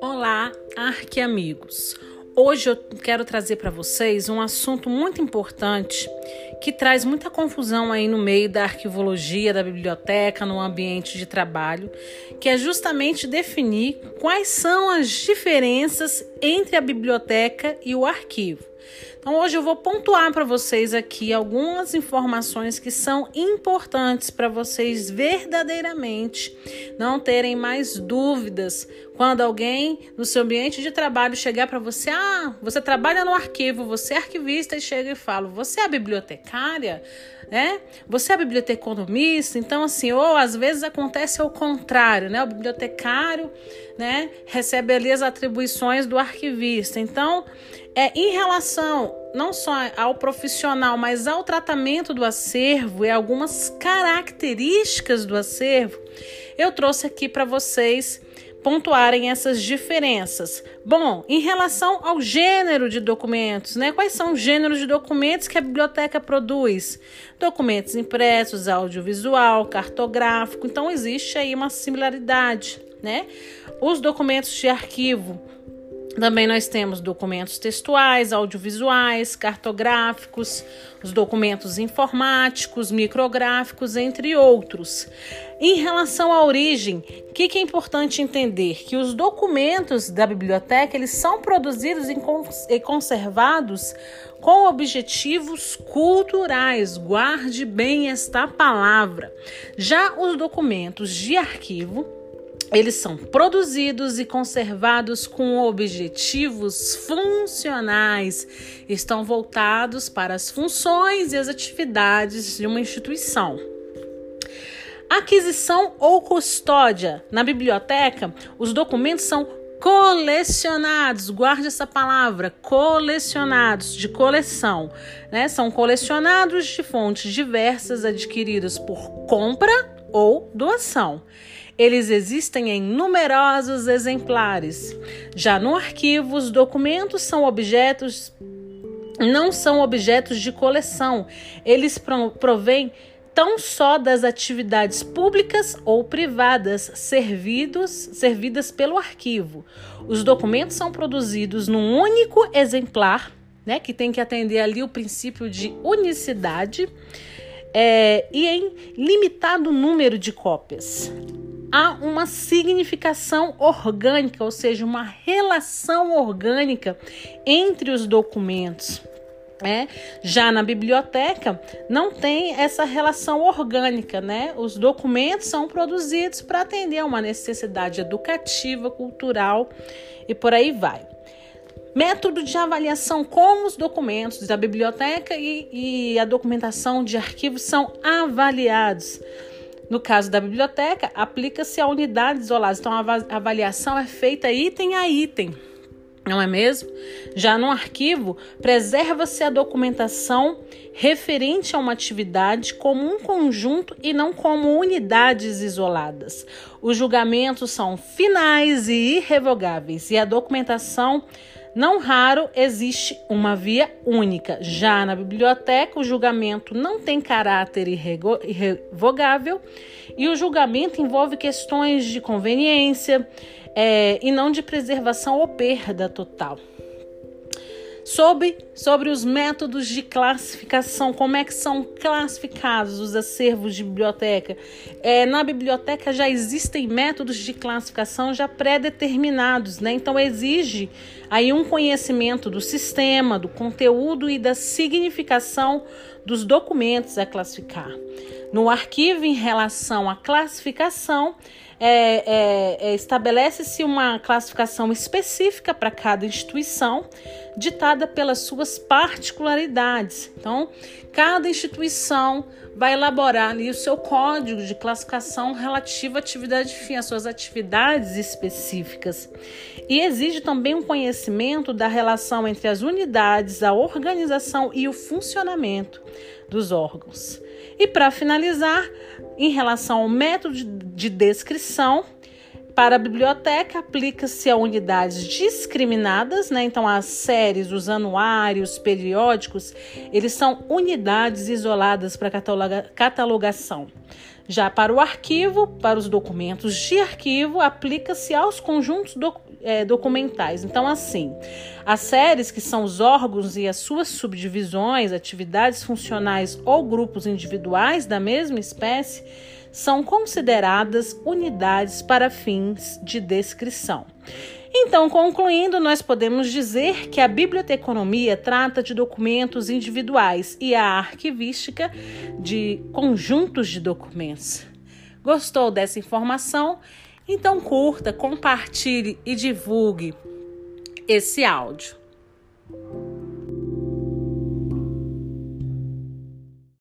Olá, arquiamigos. Hoje eu quero trazer para vocês um assunto muito importante que traz muita confusão aí no meio da arquivologia da biblioteca, no ambiente de trabalho, que é justamente definir quais são as diferenças entre a biblioteca e o arquivo. Então, hoje eu vou pontuar para vocês aqui algumas informações que são importantes para vocês verdadeiramente não terem mais dúvidas quando alguém no seu ambiente de trabalho chegar para você: ah, você trabalha no arquivo, você é arquivista, e chega e fala: você é bibliotecária? Né? Você é biblioteconomista, então assim, ou às vezes acontece ao contrário, né? O bibliotecário, né, recebe ali as atribuições do arquivista. Então, é em relação não só ao profissional, mas ao tratamento do acervo e algumas características do acervo, eu trouxe aqui para vocês pontuarem essas diferenças. Bom, em relação ao gênero de documentos, né? Quais são os gêneros de documentos que a biblioteca produz? Documentos impressos, audiovisual, cartográfico. Então existe aí uma similaridade, né? Os documentos de arquivo também nós temos documentos textuais, audiovisuais, cartográficos, os documentos informáticos, micrográficos, entre outros. Em relação à origem, o que, que, é importante entender? Que os documentos da biblioteca eles são produzidos e conservados com objetivos culturais. Guarde bem esta palavra. Já os documentos de arquivo eles são produzidos e conservados com objetivos funcionais, estão voltados para as funções e as atividades de uma instituição. Aquisição ou custódia. Na biblioteca, os documentos são colecionados, guarde essa palavra, colecionados, de coleção, né? São colecionados de fontes diversas adquiridas por compra ou doação. Eles existem em numerosos exemplares. Já no arquivo, os documentos são objetos não são objetos de coleção. Eles provêm tão só das atividades públicas ou privadas servidos, servidas pelo arquivo. Os documentos são produzidos num único exemplar, né, que tem que atender ali o princípio de unicidade, é, e em limitado número de cópias há uma significação orgânica, ou seja, uma relação orgânica entre os documentos. É, já na biblioteca não tem essa relação orgânica, né? Os documentos são produzidos para atender a uma necessidade educativa, cultural e por aí vai. Método de avaliação: como os documentos da biblioteca e, e a documentação de arquivos são avaliados. No caso da biblioteca, aplica-se a unidades isoladas. Então, a avaliação é feita item a item. Não é mesmo? Já no arquivo, preserva-se a documentação referente a uma atividade como um conjunto e não como unidades isoladas. Os julgamentos são finais e irrevogáveis e a documentação não raro existe uma via única. Já na biblioteca, o julgamento não tem caráter irrevogável e o julgamento envolve questões de conveniência é, e não de preservação ou perda total sobre, sobre os métodos de classificação, como é que são classificados os acervos de biblioteca. É, na biblioteca já existem métodos de classificação já pré-determinados, né? Então exige aí um conhecimento do sistema, do conteúdo e da significação dos documentos a classificar. No arquivo, em relação à classificação, é, é, é, estabelece-se uma classificação específica para cada instituição, ditada pelas suas particularidades. Então, cada instituição vai elaborar ali o seu código de classificação relativo à atividade fim, às suas atividades específicas. E exige também um conhecimento da relação entre as unidades, a organização e o funcionamento dos órgãos. E para finalizar, em relação ao método de descrição, Para a biblioteca, aplica-se a unidades discriminadas, né? Então, as séries, os anuários, periódicos, eles são unidades isoladas para cataloga catalogação. Já para o arquivo, para os documentos de arquivo, aplica-se aos conjuntos do, é, documentais. Então, assim, as séries, que são os órgãos e as suas subdivisões, atividades funcionais ou grupos individuais da mesma espécie, são consideradas unidades para fins de descrição. Então, concluindo, nós podemos dizer que a biblioteconomia trata de documentos individuais e a arquivística de conjuntos de documentos. Gostou dessa informação? Então, curta, compartilhe e divulgue esse áudio.